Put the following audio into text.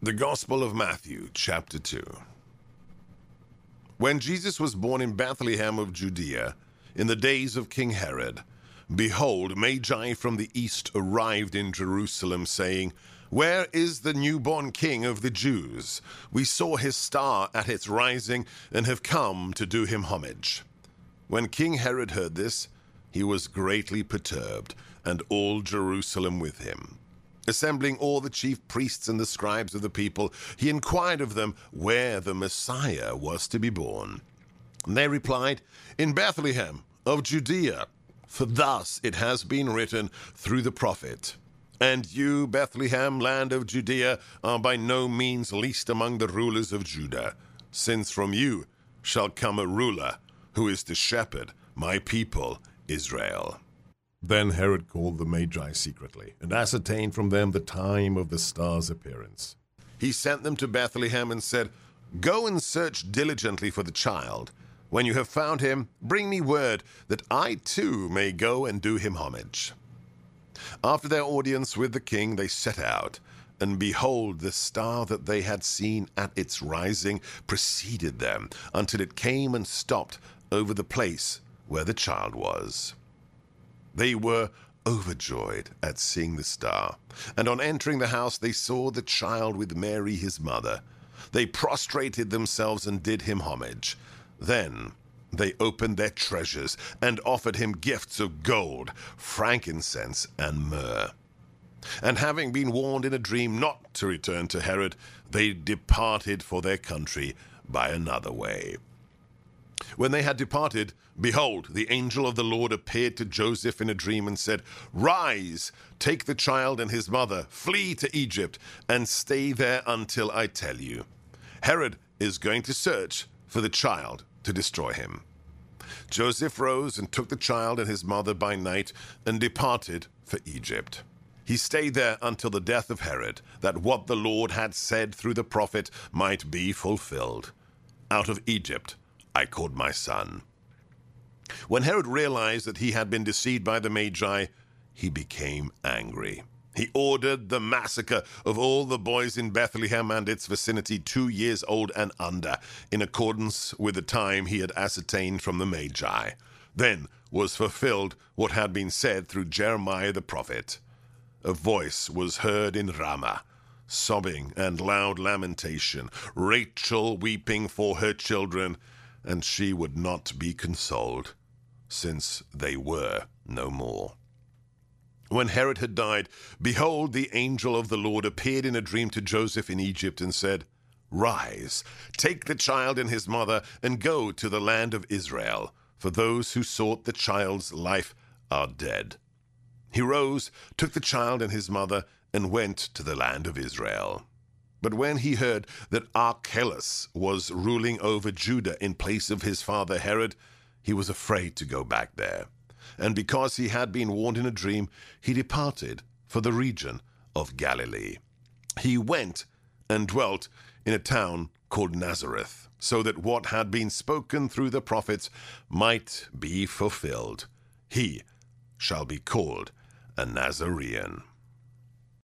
The Gospel of Matthew, chapter 2. When Jesus was born in Bethlehem of Judea, in the days of King Herod, behold, Magi from the east arrived in Jerusalem, saying, Where is the newborn King of the Jews? We saw his star at its rising, and have come to do him homage. When King Herod heard this, he was greatly perturbed, and all Jerusalem with him. Assembling all the chief priests and the scribes of the people, he inquired of them where the Messiah was to be born. And they replied, In Bethlehem of Judea, for thus it has been written through the prophet. And you, Bethlehem, land of Judea, are by no means least among the rulers of Judah, since from you shall come a ruler who is to shepherd my people Israel. Then Herod called the Magi secretly, and ascertained from them the time of the star's appearance. He sent them to Bethlehem and said, Go and search diligently for the child. When you have found him, bring me word, that I too may go and do him homage. After their audience with the king, they set out, and behold, the star that they had seen at its rising preceded them, until it came and stopped over the place where the child was. They were overjoyed at seeing the star, and on entering the house they saw the child with Mary his mother. They prostrated themselves and did him homage. Then they opened their treasures and offered him gifts of gold, frankincense, and myrrh. And having been warned in a dream not to return to Herod, they departed for their country by another way. When they had departed, behold, the angel of the Lord appeared to Joseph in a dream and said, Rise, take the child and his mother, flee to Egypt, and stay there until I tell you. Herod is going to search for the child to destroy him. Joseph rose and took the child and his mother by night and departed for Egypt. He stayed there until the death of Herod, that what the Lord had said through the prophet might be fulfilled. Out of Egypt I called my son. When Herod realized that he had been deceived by the Magi, he became angry. He ordered the massacre of all the boys in Bethlehem and its vicinity two years old and under, in accordance with the time he had ascertained from the Magi. Then was fulfilled what had been said through Jeremiah the prophet. A voice was heard in Ramah, sobbing and loud lamentation, Rachel weeping for her children, and she would not be consoled, since they were no more. When Herod had died, behold, the angel of the Lord appeared in a dream to Joseph in Egypt and said, Rise, take the child and his mother, and go to the land of Israel, for those who sought the child's life are dead. He rose, took the child and his mother, and went to the land of Israel. But when he heard that Archelaus was ruling over Judah in place of his father Herod, he was afraid to go back there. And because he had been warned in a dream, he departed for the region of Galilee. He went and dwelt in a town called Nazareth, so that what had been spoken through the prophets might be fulfilled. He shall be called a Nazarene.